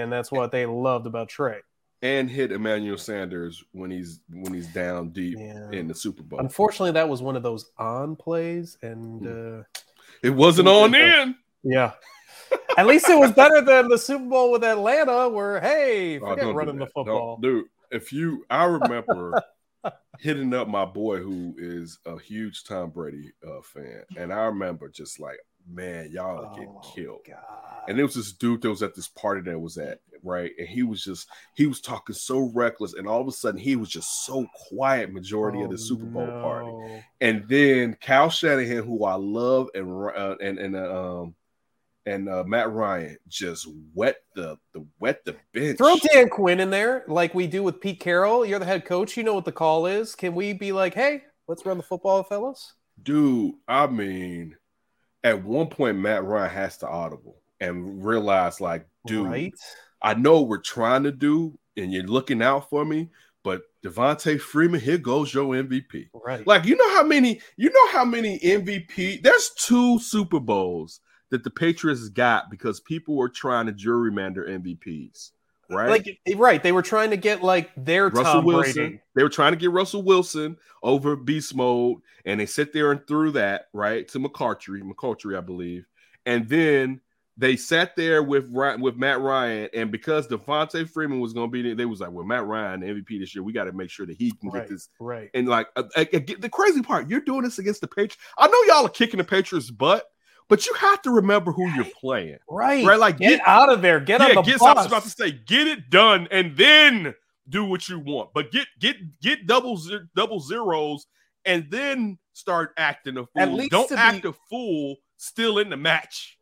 and that's what they loved about Trey. And hit Emmanuel Sanders when he's when he's down deep Yeah. in the Super Bowl. Unfortunately, that was one of those on plays, and Hmm. uh, It wasn't on in. yeah. At least it was better than the Super Bowl with Atlanta, where hey, Oh, forget don't running the football. dude. If you, I remember hitting up my boy who is a huge Tom Brady uh, fan, and I remember just like, man, y'all are getting Oh, killed. God. And it was this dude that was at this party that I was at, right? And he was just he was talking so reckless, and all of a sudden he was just so quiet majority of Oh, the Super Bowl party. And then Kyle Shanahan, who I love, and uh, and and uh, um and uh, Matt Ryan just wet the the wet the bench. Throw Dan Quinn in there, like we do with Pete Carroll. You're the head coach. You know what the call is. Can we be like, hey, let's run the football, fellas? dude. I mean, at one point Matt Ryan has to audible and realize, like, dude, Right? I know what we're trying to do, and you're looking out for me. But Devonta Freeman, here goes your MVP. Right. Like, you know how many, you know how many MVP? There's two Super Bowls that the Patriots got because people were trying to juryman their MVPs, right? Like eh, right, they were trying to get like their Russell Tom Wilson. Brady. They were trying to get Russell Wilson over beast mode, and they sit there and threw that right to McCarthy, McCarthy, I believe, and then they sat there with with Matt Ryan, and because Devonta Freeman was going to be there, they was like, "Well, Matt Ryan, the MVP this year, we got to make sure that he can Right. get this." Right. And like, the crazy part, you're doing this against the Patriots. I know y'all are kicking the Patriots' butt, but you have to remember who you're playing. Right. Right, like, get, get- out of there. Get on yeah, the get. bus. I was about to say, get it done, and then do what you want. But get get get double double zeros, and then start acting a fool. Don't act be- a fool still in the match.